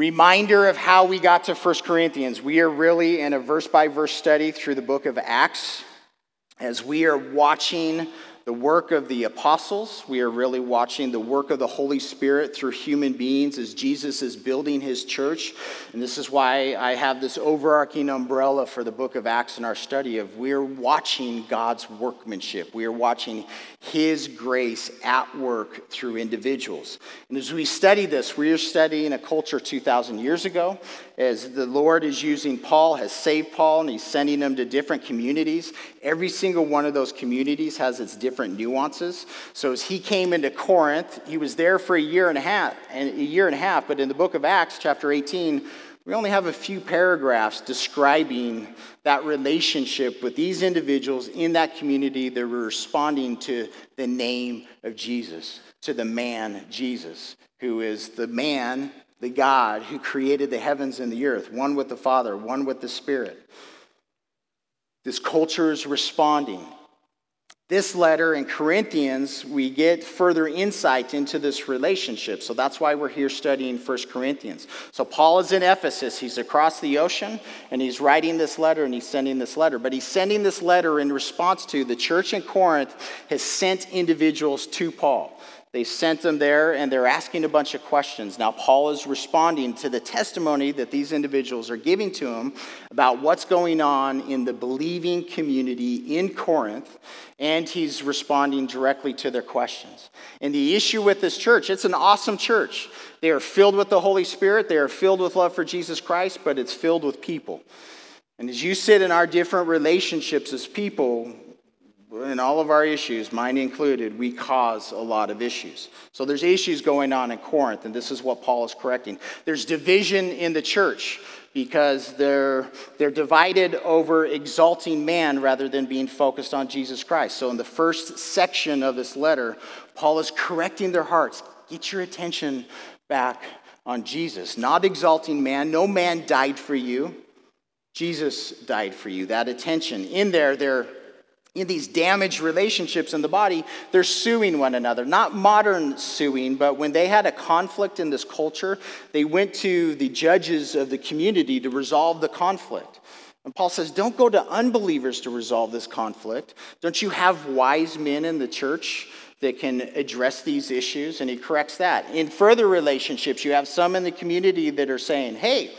Reminder of how we got to 1 Corinthians. We are really in a verse by verse study through the book of Acts as we are watching the work of the apostles. We are really watching the work of the Holy Spirit through human beings as Jesus is building his church. And this is why I have this overarching umbrella for the book of Acts in our study of we're watching God's workmanship. We are watching his grace at work through individuals. And as we study this, we are studying a culture 2,000 years ago as the Lord is using Paul, has saved Paul, and he's sending him to different communities. Every single one of those communities has its different nuances. So as he came into Corinth, he was there for a year and a half, and a year and a half. But in the book of Acts, chapter 18, we only have a few paragraphs describing that relationship with these individuals in that community that were responding to the name of Jesus, to the man Jesus, who is the man the God who created the heavens and the earth, one with the Father, one with the Spirit. This culture is responding. This letter in Corinthians, we get further insight into this relationship. So that's why we're here studying 1 Corinthians. So Paul is in Ephesus. He's across the ocean and he's writing this letter and he's sending this letter. But he's sending this letter in response to the church in Corinth has sent individuals to Paul. They sent them there and they're asking a bunch of questions. Now, Paul is responding to the testimony that these individuals are giving to him about what's going on in the believing community in Corinth, and he's responding directly to their questions. And the issue with this church, it's an awesome church. They are filled with the Holy Spirit, they are filled with love for Jesus Christ, but it's filled with people. And as you sit in our different relationships as people, in all of our issues, mine included, we cause a lot of issues. So there's issues going on in Corinth, and this is what Paul is correcting. There's division in the church because they're, they're divided over exalting man rather than being focused on Jesus Christ. So in the first section of this letter, Paul is correcting their hearts. Get your attention back on Jesus, not exalting man. No man died for you. Jesus died for you. That attention. In there, they're in these damaged relationships in the body, they're suing one another. Not modern suing, but when they had a conflict in this culture, they went to the judges of the community to resolve the conflict. And Paul says, Don't go to unbelievers to resolve this conflict. Don't you have wise men in the church that can address these issues? And he corrects that. In further relationships, you have some in the community that are saying, Hey,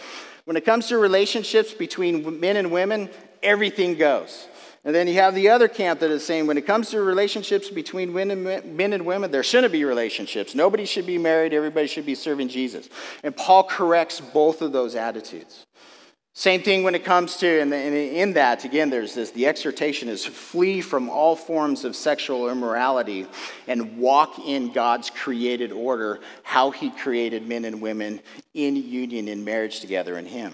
when it comes to relationships between men and women, everything goes. And then you have the other camp that is saying when it comes to relationships between men and women, there shouldn't be relationships. Nobody should be married, everybody should be serving Jesus. And Paul corrects both of those attitudes. Same thing when it comes to, and in that, again, there's this the exhortation is flee from all forms of sexual immorality and walk in God's created order, how He created men and women in union in marriage together in Him.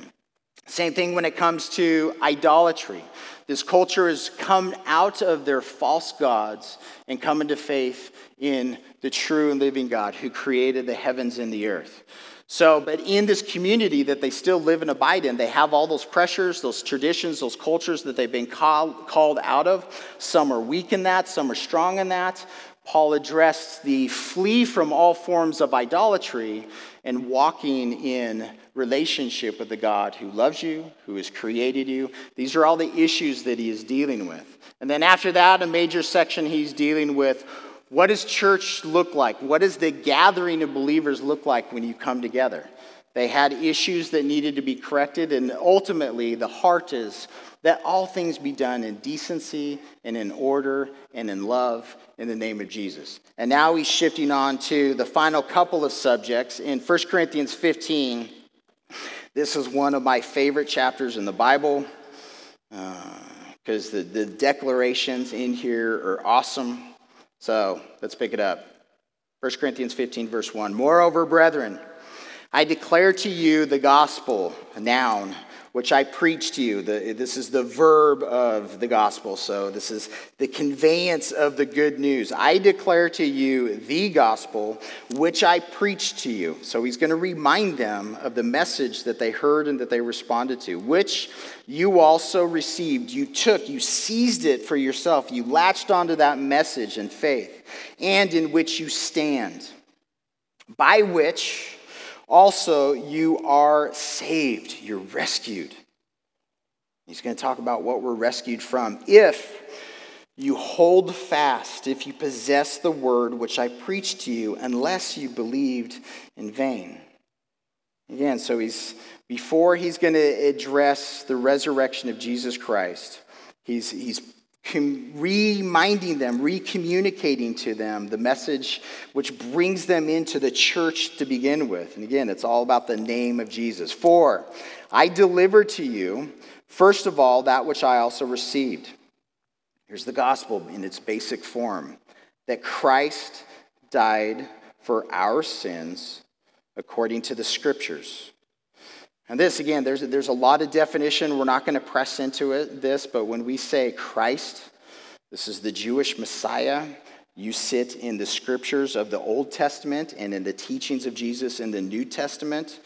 Same thing when it comes to idolatry. This culture has come out of their false gods and come into faith in the true and living God who created the heavens and the earth. So, but in this community that they still live and abide in, they have all those pressures, those traditions, those cultures that they've been called, called out of. Some are weak in that, some are strong in that. Paul addressed the flee from all forms of idolatry and walking in relationship with the God who loves you, who has created you. These are all the issues that he is dealing with. And then after that, a major section he's dealing with what does church look like? What does the gathering of believers look like when you come together? They had issues that needed to be corrected, and ultimately, the heart is that all things be done in decency and in order and in love in the name of Jesus. And now he's shifting on to the final couple of subjects. In 1 Corinthians 15, this is one of my favorite chapters in the Bible because uh, the, the declarations in here are awesome. So let's pick it up. 1 Corinthians 15, verse 1. Moreover, brethren, I declare to you the gospel, a noun which I preach to you. The, this is the verb of the gospel. So, this is the conveyance of the good news. I declare to you the gospel which I preach to you. So, he's going to remind them of the message that they heard and that they responded to, which you also received. You took, you seized it for yourself. You latched onto that message in faith, and in which you stand, by which also you are saved. You're rescued. He's going to talk about what we're rescued from. If you hold fast, if you possess the word which I preached to you, unless you believed in vain. Again, so he's before he's going to address the resurrection of Jesus Christ, he's, he's reminding them, recommunicating to them the message which brings them into the church to begin with. And again, it's all about the name of Jesus. For I deliver to you, first of all, that which I also received. Here's the gospel in its basic form that Christ died for our sins according to the scriptures. And this, again, there's, there's a lot of definition. We're not going to press into it, this, but when we say Christ, this is the Jewish Messiah. You sit in the scriptures of the Old Testament and in the teachings of Jesus in the New Testament.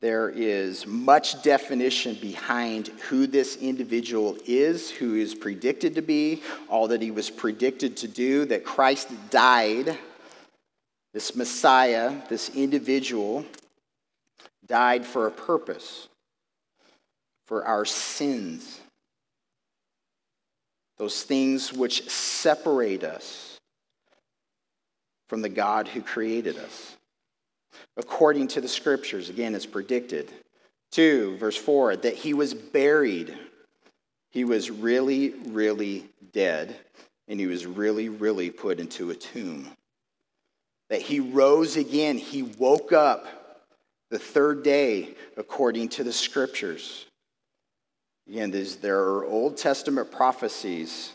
There is much definition behind who this individual is, who is predicted to be, all that he was predicted to do, that Christ died. This Messiah, this individual, died for a purpose, for our sins, those things which separate us from the God who created us. According to the scriptures, again, it's predicted. 2, verse 4, that he was buried. He was really, really dead, and he was really, really put into a tomb. That he rose again, he woke up the third day according to the scriptures. Again, there are Old Testament prophecies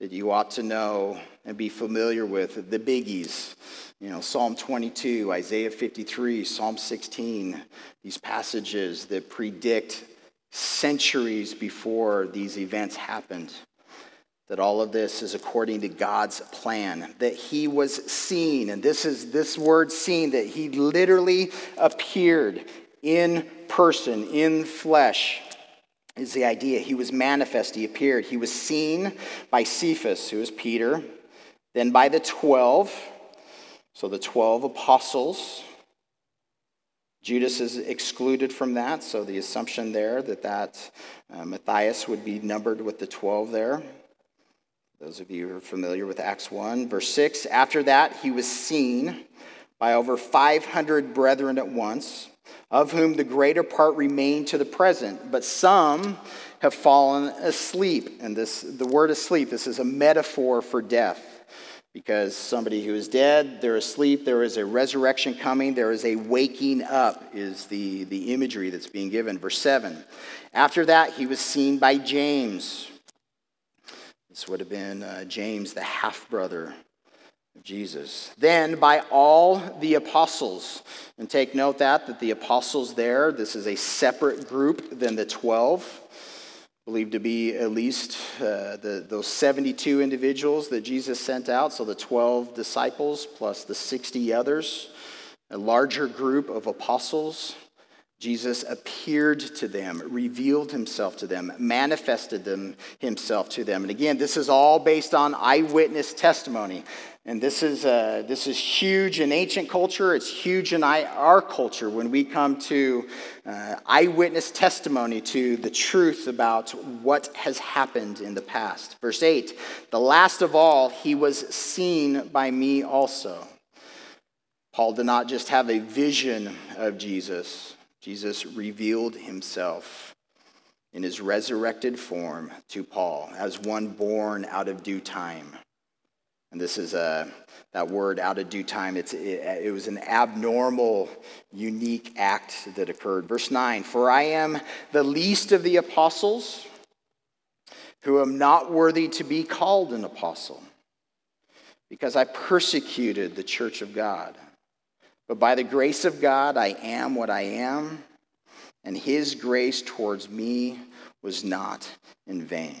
that you ought to know and be familiar with, the biggies. You know, Psalm 22, Isaiah 53, Psalm 16, these passages that predict centuries before these events happened that all of this is according to God's plan, that he was seen, and this is this word seen, that he literally appeared in person, in flesh, is the idea. He was manifest, he appeared. He was seen by Cephas, who is Peter, then by the 12, so the 12 apostles. Judas is excluded from that, so the assumption there that that uh, Matthias would be numbered with the 12 there. Those of you who are familiar with Acts 1, verse 6 After that, he was seen by over 500 brethren at once, of whom the greater part remain to the present, but some have fallen asleep. And this, the word asleep, this is a metaphor for death. Because somebody who is dead, they're asleep, there is a resurrection coming, there is a waking up, is the, the imagery that's being given. Verse 7. After that, he was seen by James this would have been uh, James, the half brother of Jesus. Then by all the apostles. And take note that, that the apostles there, this is a separate group than the 12 believed to be at least uh, the, those 72 individuals that Jesus sent out, so the 12 disciples plus the 60 others, a larger group of apostles. Jesus appeared to them, revealed himself to them, manifested them, himself to them. And again, this is all based on eyewitness testimony. And this is, uh, this is huge in ancient culture. It's huge in our culture when we come to uh, eyewitness testimony to the truth about what has happened in the past. Verse 8 The last of all, he was seen by me also. Paul did not just have a vision of Jesus. Jesus revealed himself in his resurrected form to Paul as one born out of due time. And this is a, that word out of due time. It's, it, it was an abnormal, unique act that occurred. Verse 9 For I am the least of the apostles who am not worthy to be called an apostle because I persecuted the church of God. But by the grace of God, I am what I am, and his grace towards me was not in vain.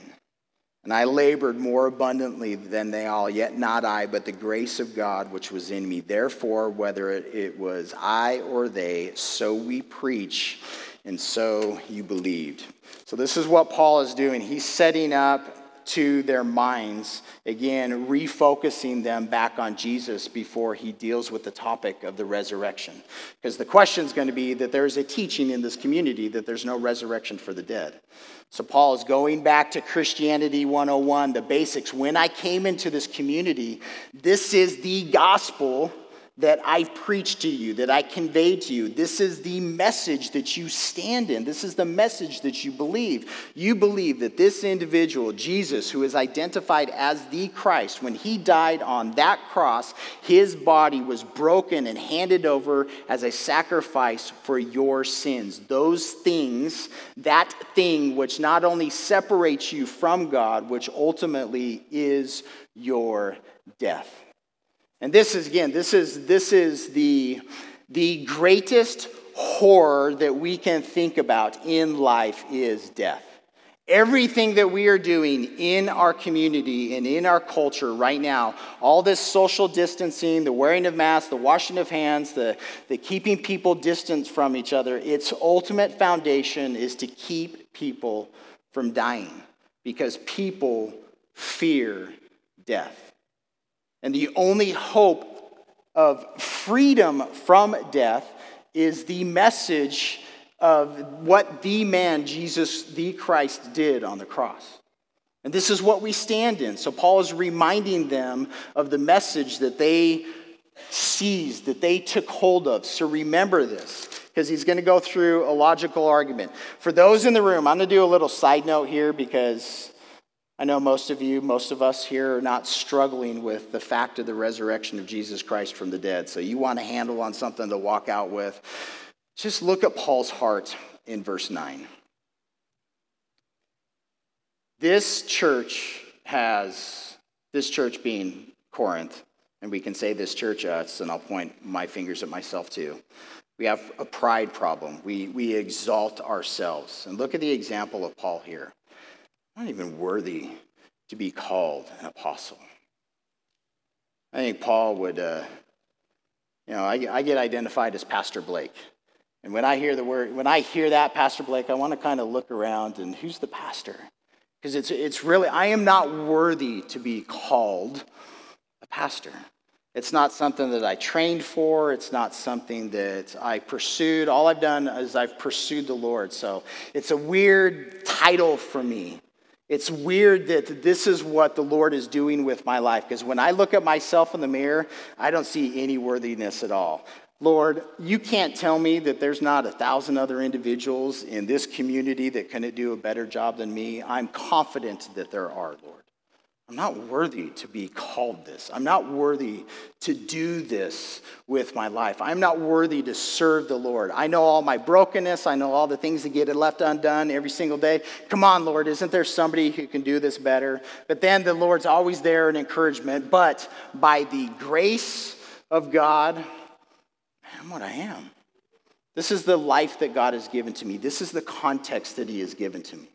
And I labored more abundantly than they all, yet not I, but the grace of God which was in me. Therefore, whether it was I or they, so we preach, and so you believed. So, this is what Paul is doing. He's setting up to their minds, again, refocusing them back on Jesus before he deals with the topic of the resurrection. Because the question is going to be that there's a teaching in this community that there's no resurrection for the dead. So Paul is going back to Christianity 101, the basics. When I came into this community, this is the gospel that I preach to you, that I convey to you. This is the message that you stand in. This is the message that you believe. You believe that this individual, Jesus, who is identified as the Christ, when he died on that cross, his body was broken and handed over as a sacrifice for your sins. Those things, that thing which not only separates you from God, which ultimately is your death. And this is, again, this is, this is the, the greatest horror that we can think about in life is death. Everything that we are doing in our community and in our culture right now, all this social distancing, the wearing of masks, the washing of hands, the, the keeping people distant from each other, its ultimate foundation is to keep people from dying because people fear death. And the only hope of freedom from death is the message of what the man, Jesus, the Christ, did on the cross. And this is what we stand in. So Paul is reminding them of the message that they seized, that they took hold of. So remember this, because he's going to go through a logical argument. For those in the room, I'm going to do a little side note here because I know most of you, most of us here are not struggling with the fact of the resurrection of Jesus Christ from the dead. So you want a handle on something to walk out with. Just look at Paul's heart in verse 9. This church has, this church being Corinth, and we can say this church uh, us, and I'll point my fingers at myself too. We have a pride problem. We, we exalt ourselves. And look at the example of Paul here not even worthy to be called an apostle. I think Paul would, uh, you know, I, I, get identified as Pastor Blake. And when I hear the word, when I hear that, Pastor Blake, I want to kind of look around and who's the pastor? Because it's, it's really, I am not worthy to be called a pastor. It's not something that I trained for. It's not something that I pursued. All I've done is I've pursued the Lord. So it's a weird title for me. It's weird that this is what the Lord is doing with my life because when I look at myself in the mirror, I don't see any worthiness at all. Lord, you can't tell me that there's not a thousand other individuals in this community that can do a better job than me. I'm confident that there are, Lord. I'm not worthy to be called this. I'm not worthy to do this with my life. I'm not worthy to serve the Lord. I know all my brokenness. I know all the things that get left undone every single day. Come on, Lord, isn't there somebody who can do this better? But then the Lord's always there in encouragement. But by the grace of God, I'm what I am. This is the life that God has given to me. This is the context that He has given to me.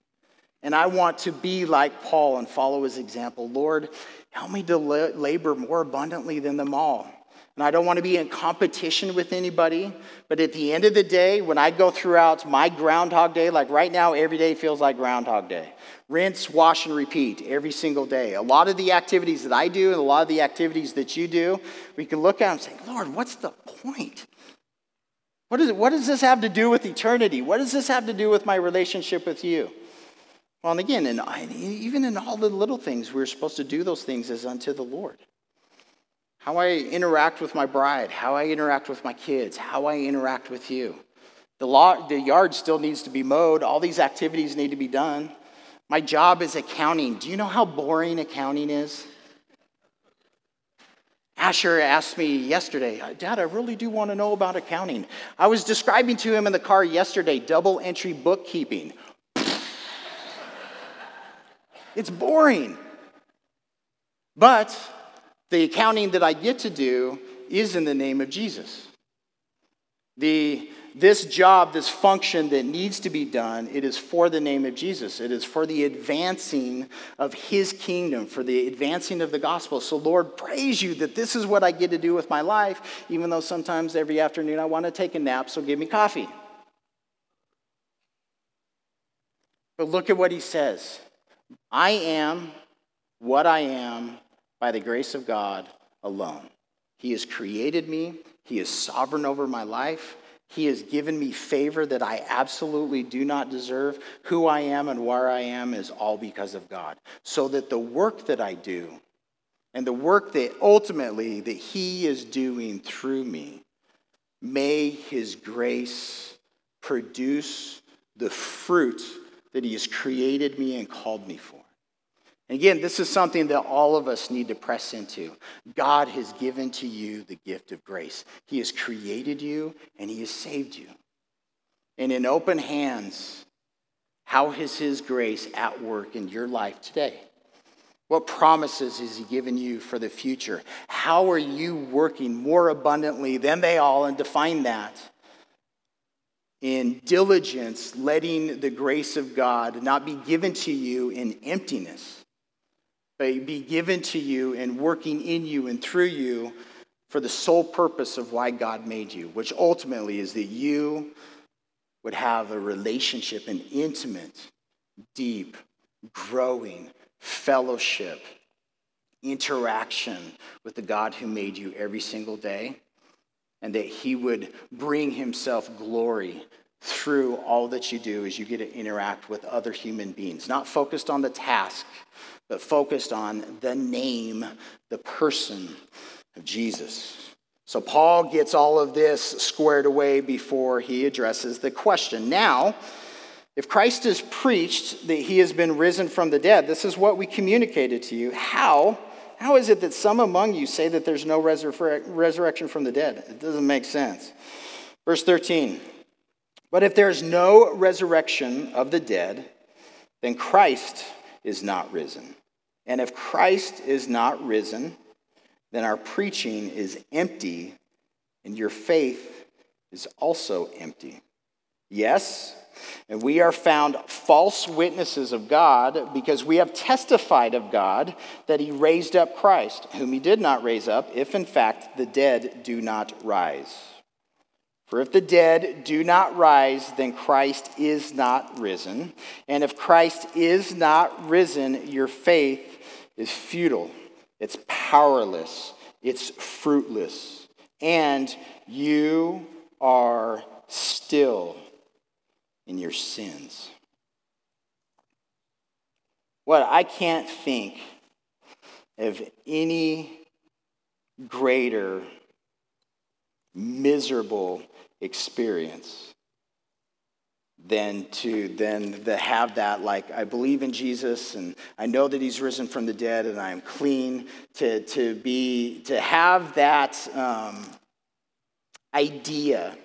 And I want to be like Paul and follow his example. Lord, help me to labor more abundantly than them all. And I don't want to be in competition with anybody. But at the end of the day, when I go throughout my Groundhog Day, like right now, every day feels like Groundhog Day. Rinse, wash, and repeat every single day. A lot of the activities that I do and a lot of the activities that you do, we can look at and say, Lord, what's the point? What, is, what does this have to do with eternity? What does this have to do with my relationship with you? Well, and again, and even in all the little things, we're supposed to do those things as unto the Lord. How I interact with my bride, how I interact with my kids, how I interact with you. The, law, the yard still needs to be mowed. All these activities need to be done. My job is accounting. Do you know how boring accounting is? Asher asked me yesterday, uh, Dad, I really do want to know about accounting. I was describing to him in the car yesterday double entry bookkeeping. It's boring. But the accounting that I get to do is in the name of Jesus. The, this job, this function that needs to be done, it is for the name of Jesus. It is for the advancing of his kingdom, for the advancing of the gospel. So, Lord, praise you that this is what I get to do with my life, even though sometimes every afternoon I want to take a nap, so give me coffee. But look at what he says I am what I am by the grace of God alone. He has created me, He is sovereign over my life. He has given me favor that I absolutely do not deserve. Who I am and where I am is all because of God. So that the work that I do and the work that ultimately that he is doing through me may his grace produce the fruit that he has created me and called me for. And Again, this is something that all of us need to press into. God has given to you the gift of grace. He has created you and He has saved you. And in open hands, how is His grace at work in your life today? What promises has He given you for the future? How are you working more abundantly than they all and define that? In diligence, letting the grace of God not be given to you in emptiness but be given to you and working in you and through you for the sole purpose of why God made you, which ultimately is that you would have a relationship, an intimate, deep, growing fellowship, interaction with the God who made you every single day, and that He would bring Himself glory through all that you do as you get to interact with other human beings, not focused on the task but focused on the name, the person of Jesus. So Paul gets all of this squared away before he addresses the question. Now, if Christ is preached that he has been risen from the dead, this is what we communicated to you. How? How is it that some among you say that there's no resur- resurrection from the dead? It doesn't make sense. Verse 13. But if there's no resurrection of the dead, then Christ is not risen. And if Christ is not risen, then our preaching is empty and your faith is also empty. Yes, and we are found false witnesses of God because we have testified of God that he raised up Christ, whom he did not raise up, if in fact the dead do not rise. For if the dead do not rise, then Christ is not risen. And if Christ is not risen, your faith is futile, it's powerless, it's fruitless, and you are still in your sins. What I can't think of any greater miserable experience than to then to have that like i believe in jesus and i know that he's risen from the dead and i'm clean to, to be to have that um, idea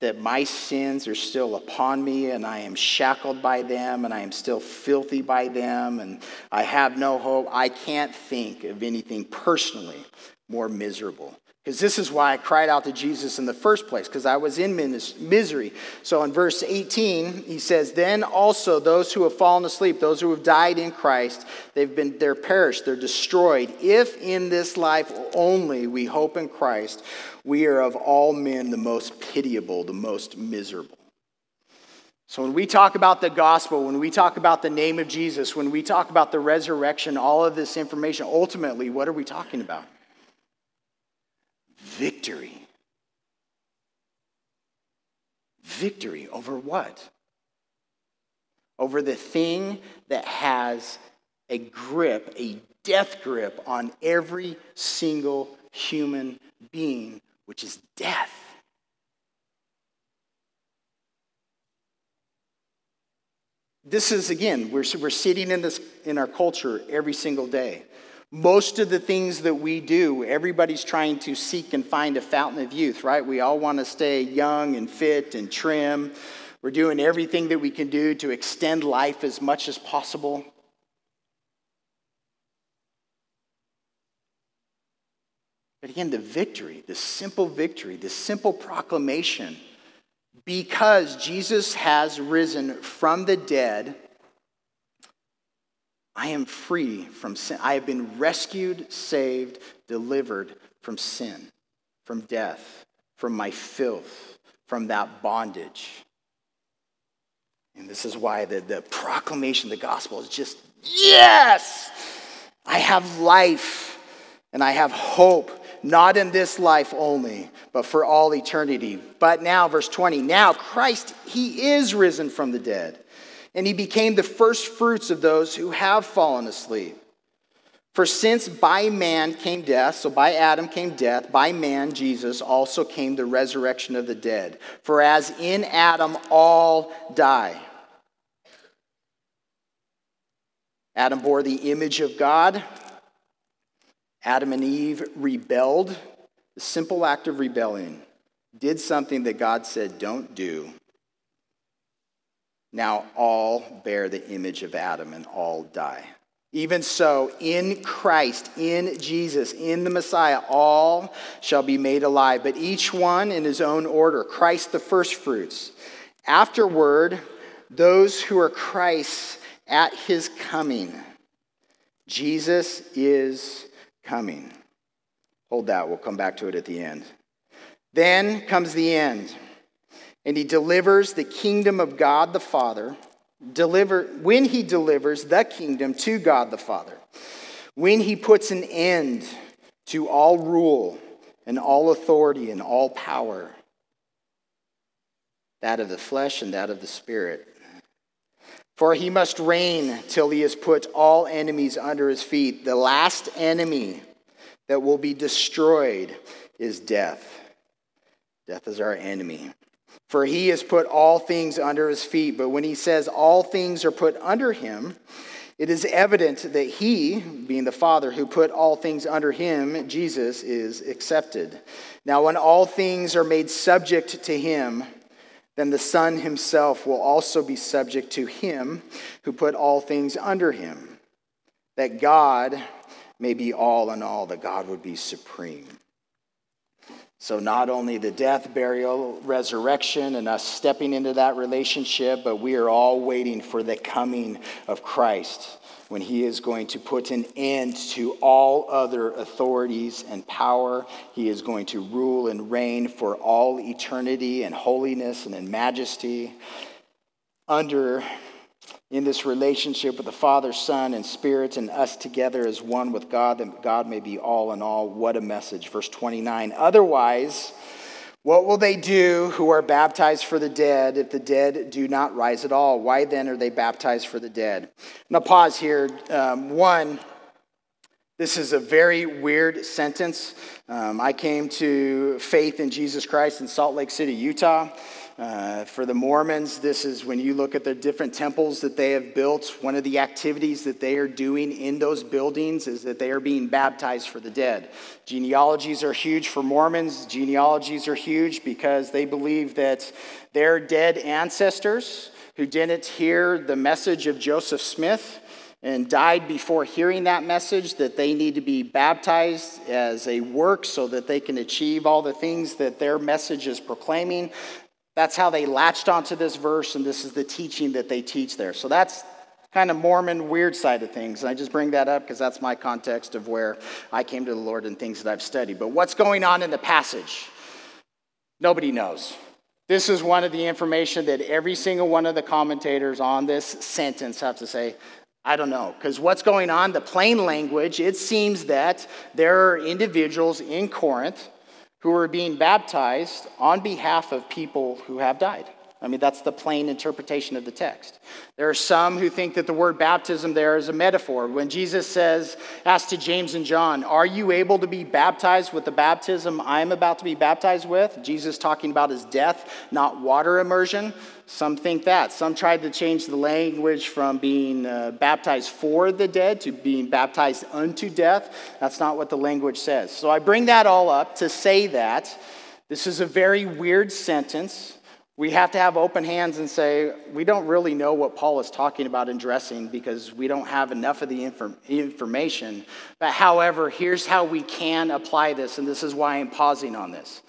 that my sins are still upon me and i am shackled by them and i am still filthy by them and i have no hope. I can't think of anything personally more miserable because this is why I cried out to Jesus in the first place, because I was in misery. So in verse 18, he says, Then also those who have fallen asleep, those who have died in Christ, they've been they're perished, they're destroyed. If in this life only we hope in Christ, we are of all men the most pitiable, the most miserable. So, when we talk about the gospel, when we talk about the name of Jesus, when we talk about the resurrection, all of this information, ultimately, what are we talking about? Victory. Victory over what? Over the thing that has a grip, a death grip on every single human being, which is death. This is, again, we're, we're sitting in, this, in our culture every single day. Most of the things that we do, everybody's trying to seek and find a fountain of youth, right? We all want to stay young and fit and trim. We're doing everything that we can do to extend life as much as possible. But again, the victory, the simple victory, the simple proclamation, because Jesus has risen from the dead I am free from sin. I have been rescued, saved, delivered from sin, from death, from my filth, from that bondage. And this is why the, the proclamation of the gospel is just Yes! I have life and I have hope, not in this life only, but for all eternity. But now, verse 20, now Christ, he is risen from the dead, and he became the first fruits of those who have fallen asleep. For since by man came death, so by Adam came death, by man, Jesus, also came the resurrection of the dead. For as in Adam all die. Adam bore the image of God. Adam and Eve rebelled. The simple act of rebellion did something that God said, don't do. Now all bear the image of Adam and all die. Even so, in Christ, in Jesus, in the Messiah, all shall be made alive, but each one in his own order. Christ the firstfruits. Afterward, those who are Christ's at his coming. Jesus is coming. Hold that, we'll come back to it at the end. Then comes the end, and he delivers the kingdom of God the Father deliver, when he delivers the kingdom to God the Father, when he puts an end to all rule and all authority and all power, that of the flesh and that of the spirit. For he must reign till he has put all enemies under his feet. The last enemy that will be destroyed is death. Death is our enemy. For he has put all things under his feet. But when he says all things are put under him, it is evident that he, being the Father who put all things under him, Jesus, is accepted. Now, when all things are made subject to him, then the Son himself will also be subject to him who put all things under him, that God may be all in all, that God would be supreme. So, not only the death, burial, resurrection, and us stepping into that relationship, but we are all waiting for the coming of Christ when he is going to put an end to all other authorities and power. He is going to rule and reign for all eternity in holiness and in majesty under in this relationship with the Father, Son, and Spirit, and us together as one with God, that God may be all in all. What a message. Verse 29. Otherwise, what will they do who are baptized for the dead if the dead do not rise at all? Why then are they baptized for the dead? Now, pause here. Um, one, this is a very weird sentence. Um, I came to faith in Jesus Christ in Salt Lake City, Utah. Uh, for the Mormons, this is when you look at the different temples that they have built, one of the activities that they are doing in those buildings is that they are being baptized for the dead. Genealogies are huge for Mormons. Genealogies are huge because they believe that their dead ancestors who didn't hear the message of Joseph Smith and died before hearing that message that they need to be baptized as a work so that they can achieve all the things that their message is proclaiming that's how they latched onto this verse, and this is the teaching that they teach there. So that's kind of Mormon weird side of things. And I just bring that up because that's my context of where I came to the Lord and things that I've studied. But what's going on in the passage? Nobody knows. This is one of the information that every single one of the commentators on this sentence have to say, I don't know. Because what's going on, the plain language, it seems that there are individuals in Corinth who are being baptized on behalf of people who have died. I mean, that's the plain interpretation of the text. There are some who think that the word baptism there is a metaphor. When Jesus says, ask to James and John, Are you able to be baptized with the baptism I'm about to be baptized with? Jesus talking about his death, not water immersion. Some think that. Some tried to change the language from being uh, baptized for the dead to being baptized unto death. That's not what the language says. So I bring that all up to say that this is a very weird sentence we have to have open hands and say, we don't really know what Paul is talking about in dressing because we don't have enough of the infor- information. But however, here's how we can apply this, and this is why I'm pausing on this.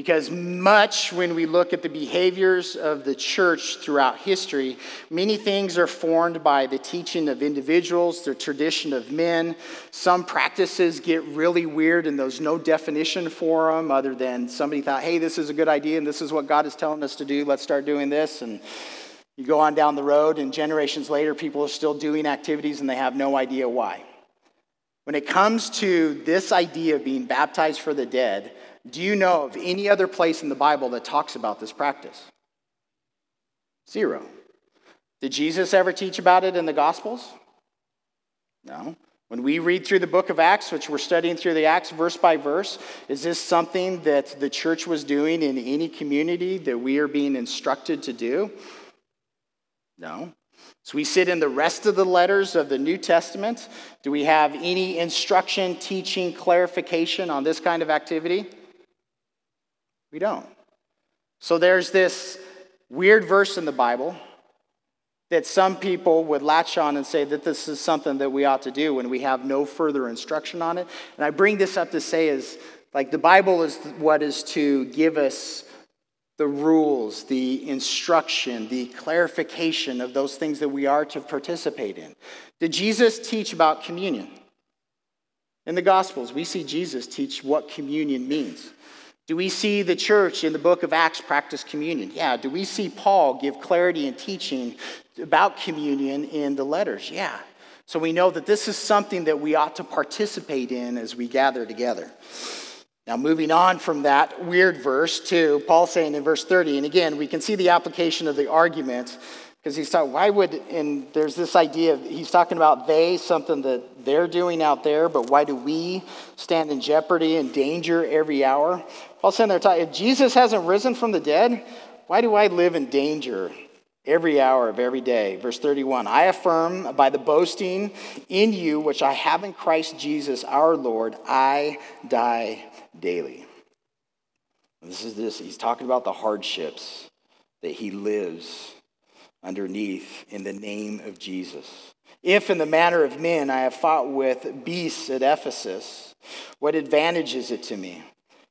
Because much when we look at the behaviors of the church throughout history, many things are formed by the teaching of individuals, the tradition of men. Some practices get really weird and there's no definition for them other than somebody thought, hey, this is a good idea and this is what God is telling us to do. Let's start doing this. And You go on down the road, and generations later, people are still doing activities and they have no idea why. When it comes to this idea of being baptized for the dead, do you know of any other place in the Bible that talks about this practice? Zero. Did Jesus ever teach about it in the Gospels? No. When we read through the book of Acts, which we're studying through the Acts verse by verse, is this something that the church was doing in any community that we are being instructed to do? No. So we sit in the rest of the letters of the New Testament. Do we have any instruction, teaching, clarification on this kind of activity? We don't. So there's this weird verse in the Bible that some people would latch on and say that this is something that we ought to do when we have no further instruction on it. And I bring this up to say is like the Bible is what is to give us the rules, the instruction, the clarification of those things that we are to participate in. Did Jesus teach about communion? In the Gospels, we see Jesus teach what communion means. Do we see the church in the book of Acts practice communion? Yeah. Do we see Paul give clarity and teaching about communion in the letters? Yeah. So we know that this is something that we ought to participate in as we gather together. Now, moving on from that weird verse to Paul saying in verse 30, and again, we can see the application of the argument because he's talking, why would, and there's this idea, he's talking about they, something that they're doing out there, but why do we stand in jeopardy and danger every hour? Paul's saying there, if Jesus hasn't risen from the dead, why do I live in danger every hour of every day. Verse 31 I affirm by the boasting in you, which I have in Christ Jesus our Lord, I die daily. This is this. He's talking about the hardships that he lives underneath in the name of Jesus. If in the manner of men I have fought with beasts at Ephesus, what advantage is it to me?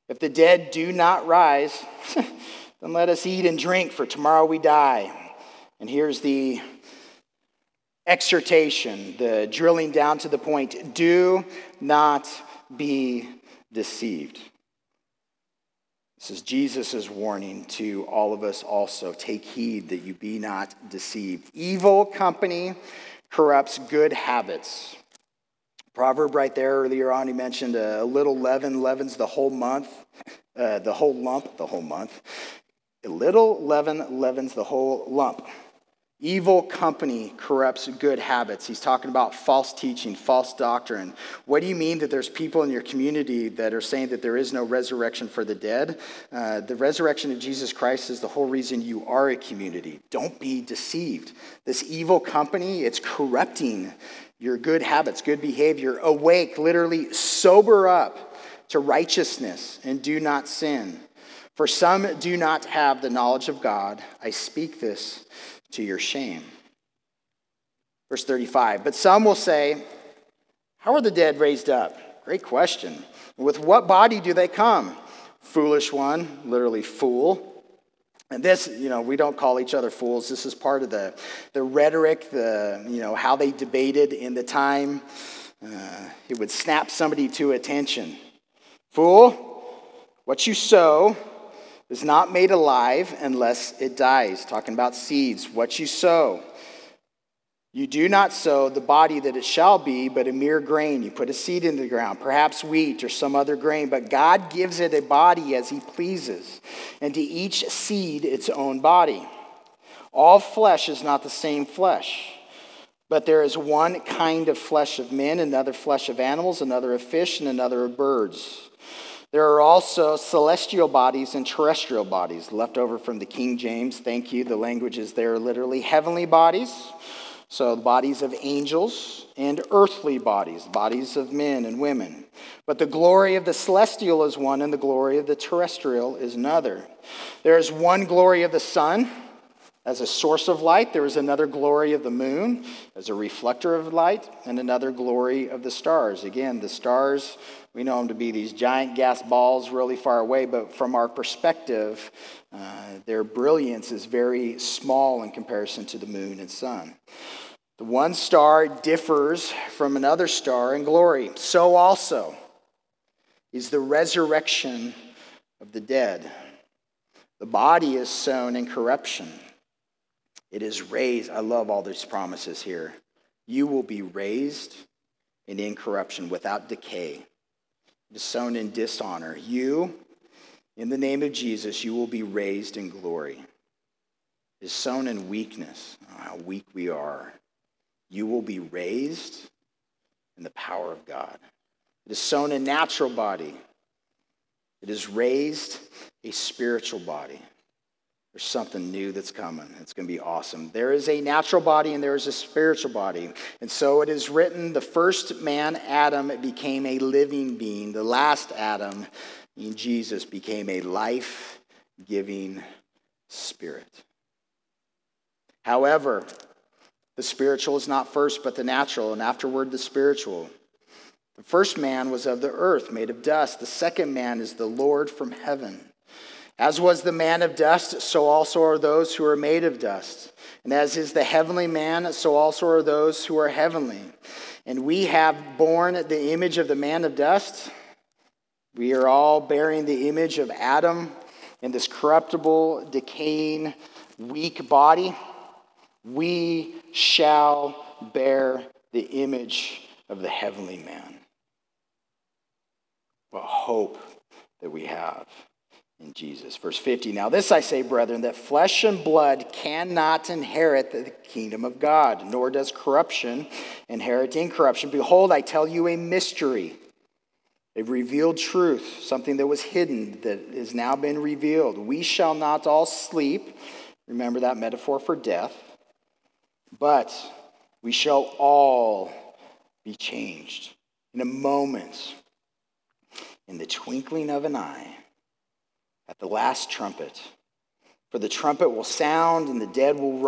If the dead do not rise, then let us eat and drink, for tomorrow we die. And here's the exhortation, the drilling down to the point do not be deceived. This is Jesus' warning to all of us also. Take heed that you be not deceived. Evil company corrupts good habits. Proverb right there earlier on, he mentioned a little leaven leavens the whole month, uh, the whole lump, the whole month. A little leaven leavens the whole lump. Evil company corrupts good habits. He's talking about false teaching, false doctrine. What do you mean that there's people in your community that are saying that there is no resurrection for the dead? Uh, the resurrection of Jesus Christ is the whole reason you are a community. Don't be deceived. This evil company, it's corrupting your good habits, good behavior. Awake, literally sober up to righteousness and do not sin. For some do not have the knowledge of God. I speak this to your shame. Verse 35 But some will say, How are the dead raised up? Great question. With what body do they come? Foolish one, literally fool. And this, you know, we don't call each other fools. This is part of the, the rhetoric, the, you know, how they debated in the time. Uh, it would snap somebody to attention. Fool, what you sow is not made alive unless it dies. Talking about seeds, what you sow. You do not sow the body that it shall be, but a mere grain. You put a seed in the ground, perhaps wheat or some other grain, but God gives it a body as He pleases, and to each seed its own body. All flesh is not the same flesh, but there is one kind of flesh of men, another flesh of animals, another of fish, and another of birds. There are also celestial bodies and terrestrial bodies left over from the King James. Thank you. The language is there literally heavenly bodies, so bodies of angels, and earthly bodies, bodies of men and women. But the glory of the celestial is one, and the glory of the terrestrial is another. There is one glory of the sun as a source of light, there is another glory of the moon as a reflector of light, and another glory of the stars. Again, the stars we know them to be these giant gas balls really far away, but from our perspective, uh, their brilliance is very small in comparison to the moon and sun. The one star differs from another star in glory. So also is the resurrection of the dead. The body is sown in corruption, It is raised. I love all these promises here. You will be raised in incorruption without decay. Sown in dishonor. You, in the name of Jesus, you will be raised in glory. Is sown in weakness. Oh, how weak we are. You will be raised in the power of God. It is sown a natural body. It is raised a spiritual body. There's something new that's coming. It's going to be awesome. There is a natural body and there is a spiritual body. And so it is written the first man, Adam, became a living being. The last Adam, Jesus, became a life giving spirit. However, the spiritual is not first, but the natural, and afterward the spiritual. The first man was of the earth, made of dust. The second man is the Lord from heaven. As was the man of dust, so also are those who are made of dust. And as is the heavenly man, so also are those who are heavenly. And we have borne the image of the man of dust. We are all bearing the image of Adam in this corruptible, decaying, weak body. We shall bear the image of the heavenly man. What hope that we have in Jesus. Verse 50 Now, this I say, brethren, that flesh and blood cannot inherit the kingdom of God, nor does corruption inherit incorruption. Behold, I tell you a mystery. A revealed truth, something that was hidden that has now been revealed. We shall not all sleep. Remember that metaphor for death. But we shall all be changed in a moment, in the twinkling of an eye at the last trumpet. For the trumpet will sound, and the dead will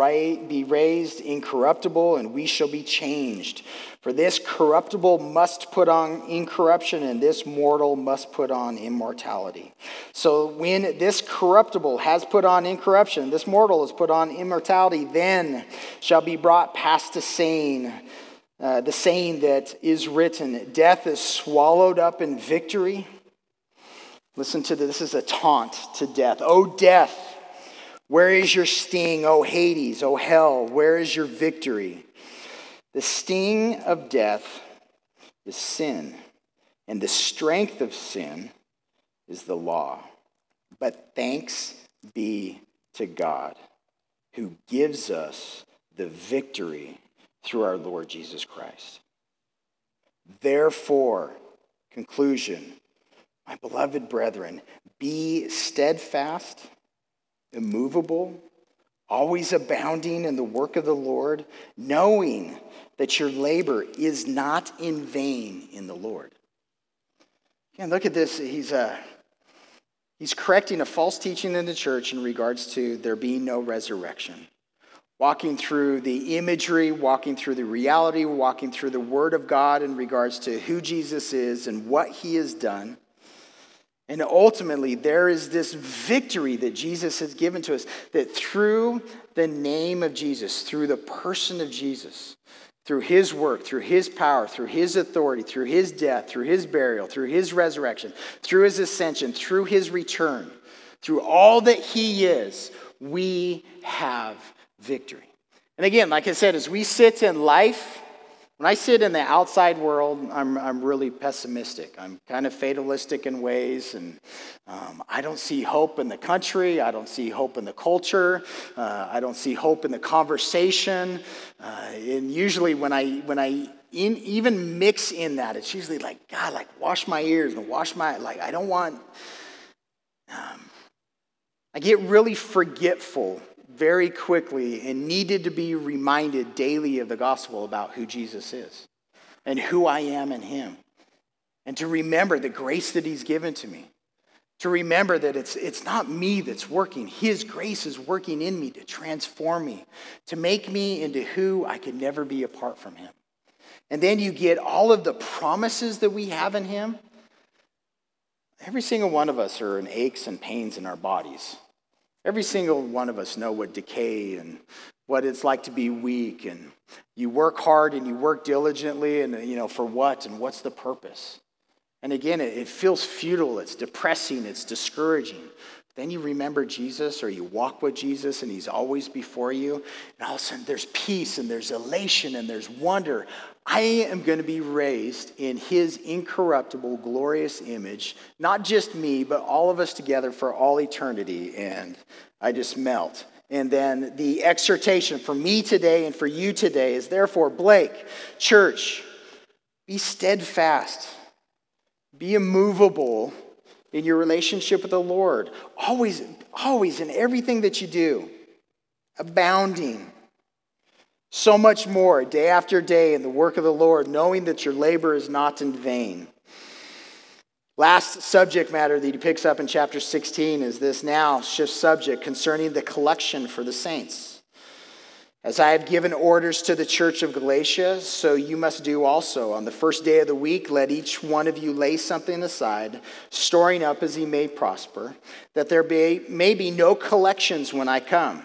be raised incorruptible, and we shall be changed. For this corruptible must put on incorruption, and this mortal must put on immortality. So when this corruptible has put on incorruption, this mortal has put on immortality, then shall be brought past the saying, uh, the saying that is written Death is swallowed up in victory. Listen to this. This is a taunt to death. Oh, death, where is your sting? Oh, Hades, oh, hell, where is your victory? The sting of death is sin, and the strength of sin is the law. But thanks be to God who gives us the victory through our Lord Jesus Christ. Therefore, conclusion, my beloved brethren, be steadfast, immovable, always abounding in the work of the Lord, knowing that your labor is not in vain in the Lord. Again, look at this. He's, uh, he's correcting a false teaching in the church in regards to there being no resurrection. Walking through the imagery, walking through the reality, walking through the Word of God in regards to who Jesus is and what He has done. And ultimately, there is this victory that Jesus has given to us that through the name of Jesus, through the person of Jesus, through his work, through his power, through his authority, through his death, through his burial, through his resurrection, through his ascension, through his return, through all that he is, we have victory. And again, like I said, as we sit in life, when I sit in the outside world, I'm, I'm really pessimistic. I'm kind of fatalistic in ways, and um, I don't see hope in the country. I don't see hope in the culture. Uh, I don't see hope in the conversation. Uh, and usually, when I when I in, even mix in that, it's usually like God, like wash my ears and wash my like. I don't want. Um, I get really forgetful very quickly and needed to be reminded daily of the gospel about who Jesus is and who I am in him. And to remember the grace that he's given to me. To remember that it's, it's not me that's working. His grace is working in me to transform me, to make me into who I could never be apart from him. And then you get all of the promises that we have in him. Every single one of us are in aches and pains in our bodies. Every single one of us know what decay and what it's like to be weak and you work hard and you work diligently and you know for what and what's the purpose and again it, feels futile it's depressing it's discouraging Then you remember Jesus or you walk with Jesus and he's always before you. And all of a sudden there's peace and there's elation and there's wonder. I am going to be raised in his incorruptible, glorious image, not just me, but all of us together for all eternity. And I just melt. And then the exhortation for me today and for you today is therefore, Blake, church, be steadfast, be immovable in your relationship with the Lord. Always, always in everything that you do, abounding. So much more day after day in the work of the Lord, knowing that your labor is not in vain. Last subject matter that he picks up in chapter 16 is this now shift subject concerning the collection for the saints. As I have given orders to the church of Galatia, so you must do also. On the first day of the week, let each one of you lay something aside, storing up as he may prosper, that there be, may be no collections when I come.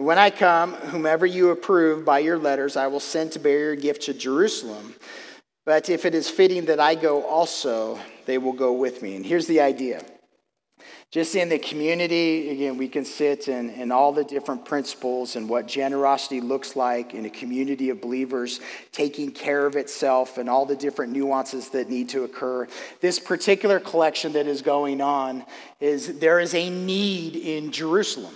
And when I come, whomever you approve by your letters, I will send to bear your gift to Jerusalem. But if it is fitting that I go also, they will go with me. And here's the idea just in the community, again, we can sit in, in all the different principles and what generosity looks like in a community of believers taking care of itself and all the different nuances that need to occur. This particular collection that is going on is there is a need in Jerusalem.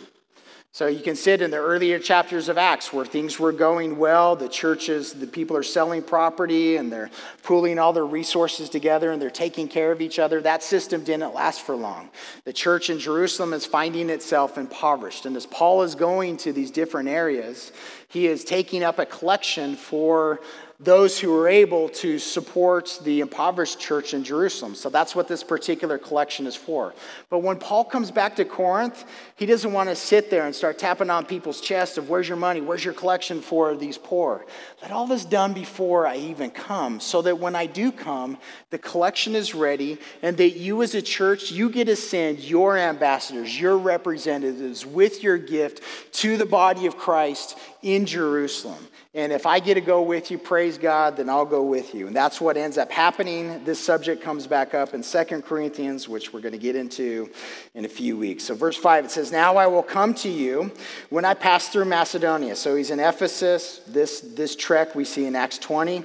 So you can sit in the earlier chapters of Acts where things were going well. The churches, the people are selling property and they're pooling all their resources together and they're taking care of each other. That system didn't last for long. The church in Jerusalem is finding itself impoverished. And as Paul is going to these different areas, he is taking up a collection for those who were able to support the impoverished church in Jerusalem. So that's what this particular collection is for. But when Paul comes back to Corinth, he doesn't want to sit there and start tapping on people's chests of where's your money? Where's your collection for these poor? Let all this done before I even come so that when I do come, the collection is ready and that you as a church, you get to send your ambassadors, your representatives with your gift to the body of Christ in Jerusalem. And if I get to go with you, praise God, then I'll go with you. And that's what ends up happening. This subject comes back up in Second Corinthians, which we're going to get into in a few weeks. So, verse 5, it says, Now I will come to you when I pass through Macedonia. So he's in Ephesus. This, this trek we see in Acts 20.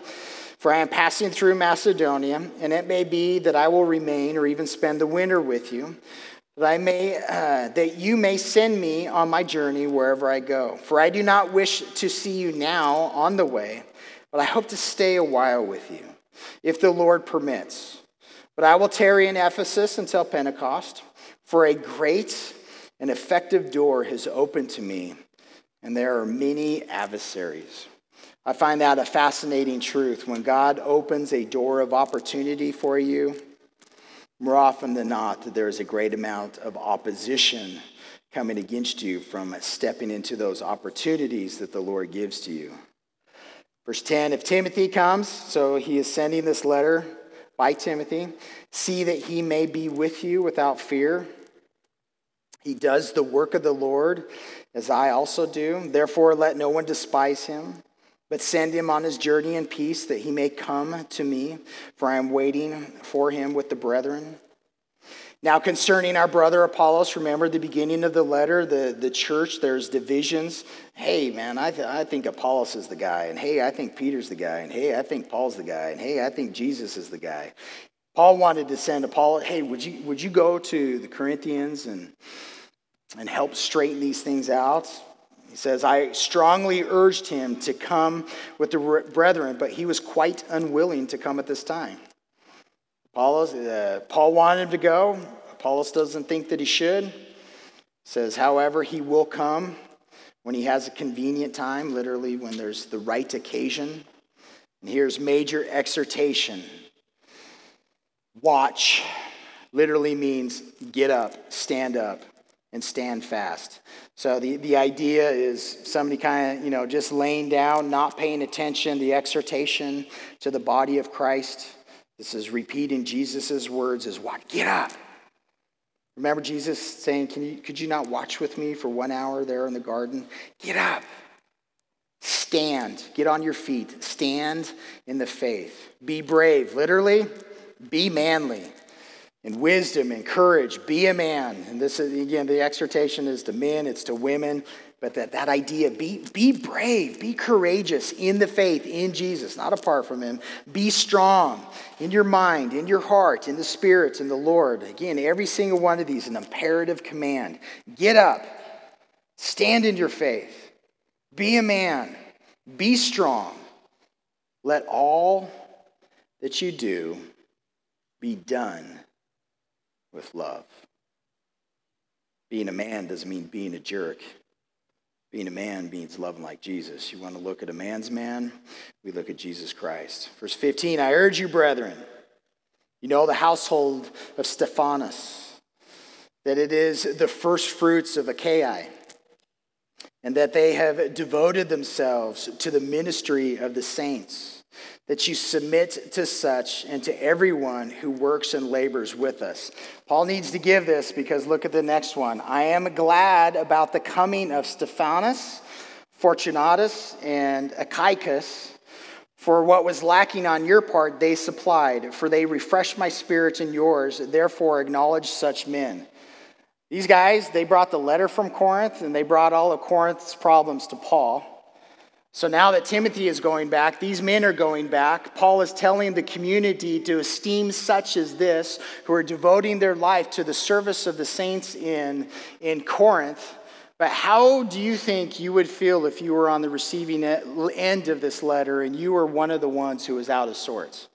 For I am passing through Macedonia, and it may be that I will remain or even spend the winter with you that I may uh, that you may send me on my journey wherever I go. For I do not wish to see you now on the way, but I hope to stay a while with you, if the Lord permits. But I will tarry in Ephesus until Pentecost, for a great and effective door has opened to me, and there are many adversaries. I find that a fascinating truth. When God opens a door of opportunity for you, more often than not, there is a great amount of opposition coming against you from stepping into those opportunities that the Lord gives to you. Verse 10 If Timothy comes, so he is sending this letter by Timothy, see that he may be with you without fear. He does the work of the Lord, as I also do. Therefore, let no one despise him. But send him on his journey in peace that he may come to me, for I am waiting for him with the brethren. Now, concerning our brother Apollos, remember the beginning of the letter, the, the church, there's divisions. Hey, man, I, th- I think Apollos is the guy. And hey, I think Peter's the guy. And hey, I think Paul's the guy. And hey, I think Jesus is the guy. Paul wanted to send Apollos, hey, would you, would you go to the Corinthians and, and help straighten these things out? He says, I strongly urged him to come with the brethren, but he was quite unwilling to come at this time. Apollos, uh, Paul wanted him to go. Apollos doesn't think that he should. Says, however, he will come when he has a convenient time, literally when there's the right occasion. And here's major exhortation watch literally means get up, stand up, and stand fast. So the, the idea is somebody kind of, you know, just laying down, not paying attention, the exhortation to the body of Christ. This is repeating Jesus' words is what? Get up. Remember Jesus saying, Can you, Could you not watch with me for one hour there in the garden? Get up. Stand. Get on your feet. Stand in the faith. Be brave. Literally, be manly. In wisdom and courage. Be a man. And this is, again, the exhortation is to men, it's to women. But that, that idea, be, be brave, be courageous in the faith, in Jesus, not apart from Him. Be strong in your mind, in your heart, in the Spirit, in the Lord. Again, every single one of these an imperative command. Get up, stand in your faith, be a man, be strong. Let all that you do be done with love. Being a man doesn't mean being a jerk. Being a man means loving like Jesus. You want to look at a man's man? We look at Jesus Christ. Verse 15 I urge you, brethren, you know the household of Stephanas, that it is the first fruits of Achaia, and that they have devoted themselves to the ministry of the saints that you submit to such and to everyone who works and labors with us. Paul needs to give this because look at the next one. I am glad about the coming of Stephanas, Fortunatus, and Achaicus. For what was lacking on your part, they supplied, for they refreshed my spirit and yours. Therefore, acknowledge such men. These guys, they brought the letter from Corinth and they brought all of Corinth's problems to Paul. So now that Timothy is going back, these men are going back. Paul is telling the community to esteem such as this, who are devoting their life to the service of the saints in, in Corinth. But how do you think you would feel if you were on the receiving end of this letter and you were one of the ones who was out of sorts?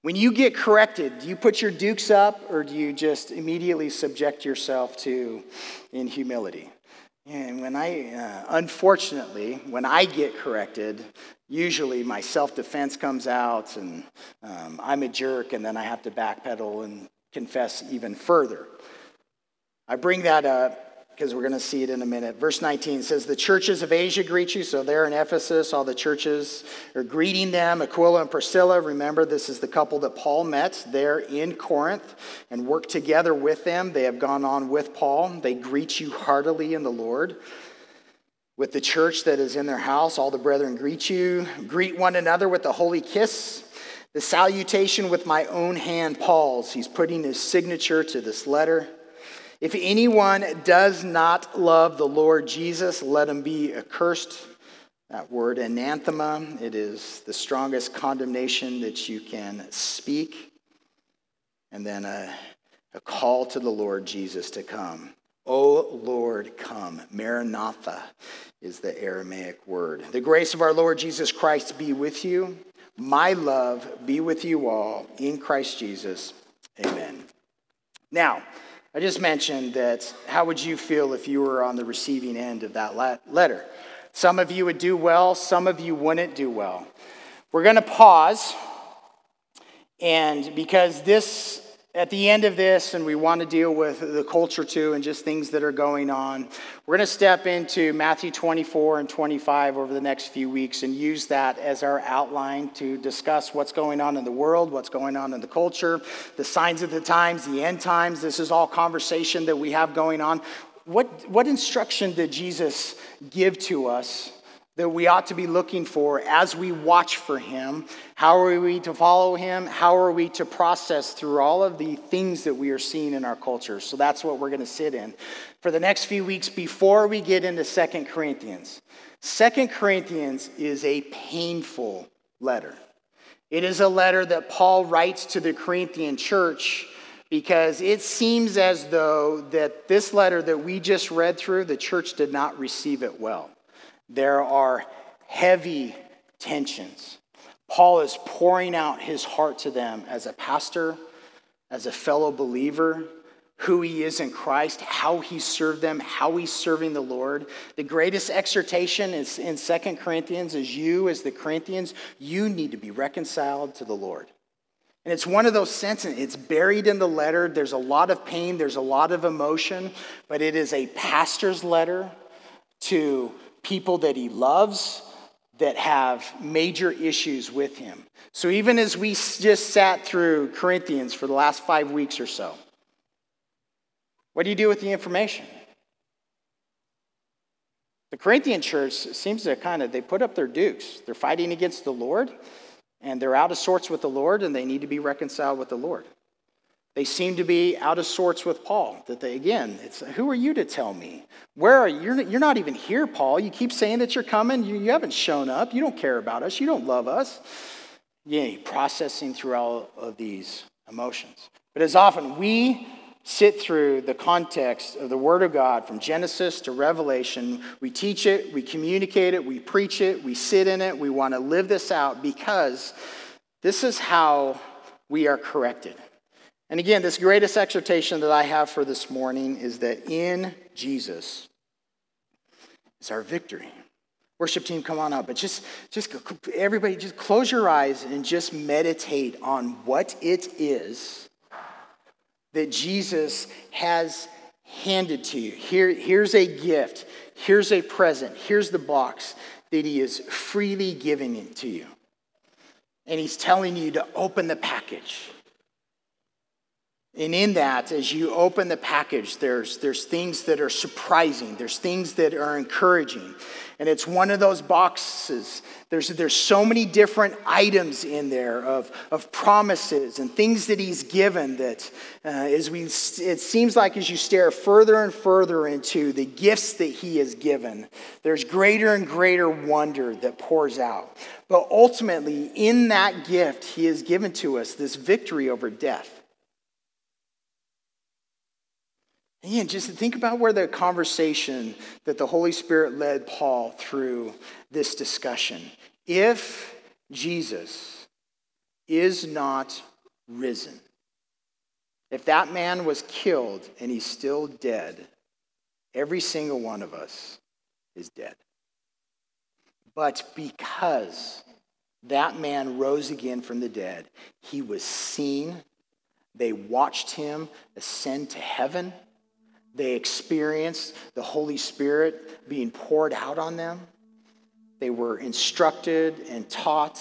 When you get corrected, do you put your dukes up or do you just immediately subject yourself to in humility? And when I, uh, unfortunately, when I get corrected, usually my self defense comes out and um, I'm a jerk, and then I have to backpedal and confess even further. I bring that up because we're going to see it in a minute. Verse 19 says, The churches of Asia greet you. So they're in Ephesus. All the churches are greeting them. Aquila and Priscilla, remember, this is the couple that Paul met there in Corinth and worked together with them. They have gone on with Paul. They greet you heartily in the Lord. With the church that is in their house, all the brethren greet you. Greet one another with a holy kiss. The salutation with my own hand, Paul's. He's putting his signature to this letter. If anyone does not love the Lord Jesus, let him be accursed. That word anathema, it is the strongest condemnation that you can speak. And then a, a call to the Lord Jesus to come. O Lord, come. Maranatha is the Aramaic word. The grace of our Lord Jesus Christ be with you. My love be with you all in Christ Jesus. Amen. Now, I just mentioned that how would you feel if you were on the receiving end of that letter? Some of you would do well, some of you wouldn't do well. We're going to pause, and because this at the end of this, and we want to deal with the culture too and just things that are going on, we're going to step into Matthew 24 and 25 over the next few weeks and use that as our outline to discuss what's going on in the world, what's going on in the culture, the signs of the times, the end times. This is all conversation that we have going on. What, what instruction did Jesus give to us that we ought to be looking for as we watch for him. How are we to follow him? How are we to process through all of the things that we are seeing in our culture? So that's what we're going to sit in for the next few weeks before we get into Second Corinthians. Second Corinthians is a painful letter. It is a letter that Paul writes to the Corinthian church because it seems as though that this letter that we just read through, the church did not receive it well. There are heavy tensions. Paul is pouring out his heart to them as a pastor, as a fellow believer, who he is in Christ, how he served them, how he's serving the Lord. The greatest exhortation is in Second Corinthians is you, as the Corinthians, you need to be reconciled to the Lord. And it's one of those sentences, it's buried in the letter. There's a lot of pain, there's a lot of emotion, but it is a pastor's letter to people that he loves that have major issues with him. So even as we just sat through Corinthians for the last five weeks or so, what do you do with the information? The Corinthian church seems to kind of, they put up their dukes. They're fighting against the Lord, and they're out of sorts with the Lord, and they need to be reconciled with the Lord. They seem to be out of sorts with Paul. That they, again, it's who are you to tell me? Where are you? You're, not even here, Paul. You keep saying that you're coming. You, you haven't shown up. You don't care about us. You don't love us. Yeah, processing through all of these emotions. But as often we sit through the context of the Word of God from Genesis to Revelation. We teach it, we communicate it, we preach it, we sit in it, we want to live this out because this is how we are corrected. And again, this greatest exhortation that I have for this morning is that in Jesus is our victory. Worship team, come on up. But just, just everybody, just close your eyes and just meditate on what it is that Jesus has handed to you. Here, here's a gift. Here's a present. Here's the box that he is freely giving it to you. And he's telling you to open the package. And in that, as you open the package, there's, there's things that are surprising, there's things that are encouraging. And it's one of those boxes. There's, there's so many different items in there of, of promises and things that he's given that uh, as we, it seems like as you stare further and further into the gifts that he has given, there's greater and greater wonder that pours out. But ultimately, in that gift, he has given to us this victory over death. Again, just think about where the conversation that the Holy Spirit led Paul through this discussion. If Jesus is not risen, if that man was killed and he's still dead, every single one of us is dead. But because that man rose again from the dead, he was seen, they watched him ascend to heaven they experienced the Holy Spirit being poured out on them. They were instructed and taught.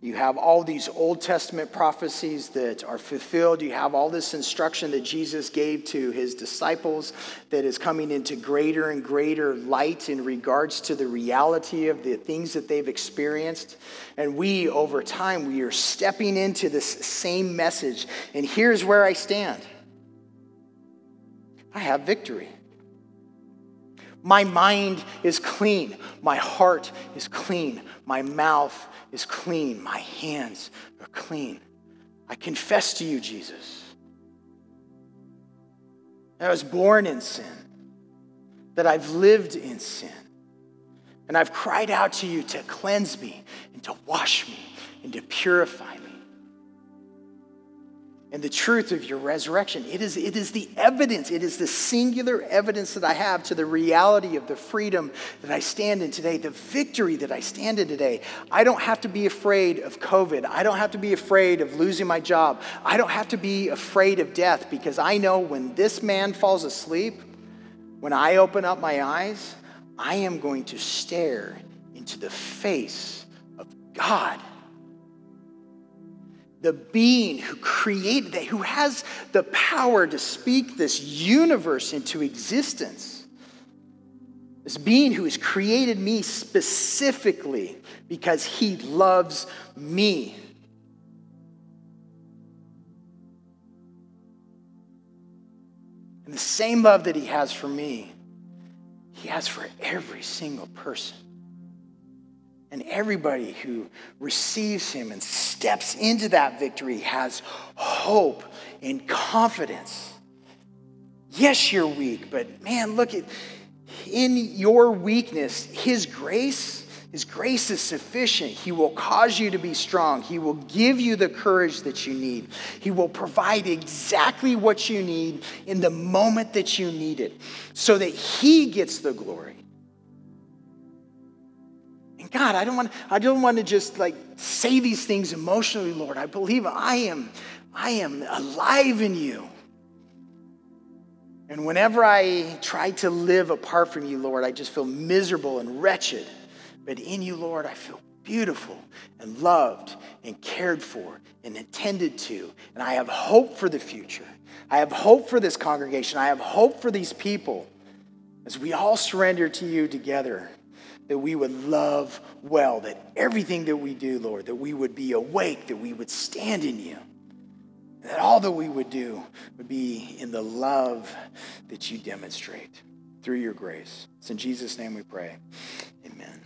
You have all these Old Testament prophecies that are fulfilled. You have all this instruction that Jesus gave to his disciples that is coming into greater and greater light in regards to the reality of the things that they've experienced. And we, over time, we are stepping into this same message. And here's where I stand. I have victory. My mind is clean. My heart is clean. My mouth is clean. My hands are clean. I confess to you, Jesus, that I was born in sin, that I've lived in sin, and I've cried out to you to cleanse me and to wash me and to purify me and the truth of your resurrection. It is, it is the evidence, it is the singular evidence that I have to the reality of the freedom that I stand in today, the victory that I stand in today. I don't have to be afraid of COVID. I don't have to be afraid of losing my job. I don't have to be afraid of death because I know when this man falls asleep, when I open up my eyes, I am going to stare into the face of God the being who created that, who has the power to speak this universe into existence. This being who has created me specifically because he loves me. And the same love that he has for me, he has for every single person. And everybody who receives him and steps into that victory has hope and confidence. Yes, you're weak, but man, look at in your weakness, his grace, his grace is sufficient. He will cause you to be strong. He will give you the courage that you need. He will provide exactly what you need in the moment that you need it so that he gets the glory. God, I don't want, I don't want to just like say these things emotionally, Lord. I believe I am, I am alive in you. And whenever I try to live apart from you, Lord, I just feel miserable and wretched. But in you, Lord, I feel beautiful and loved and cared for and intended to. And I have hope for the future. I have hope for this congregation. I have hope for these people as we all surrender to you together that we would love well, that everything that we do, Lord, that we would be awake, that we would stand in you. That all that we would do would be in the love that you demonstrate through your grace. It's in Jesus' name we pray. Amen.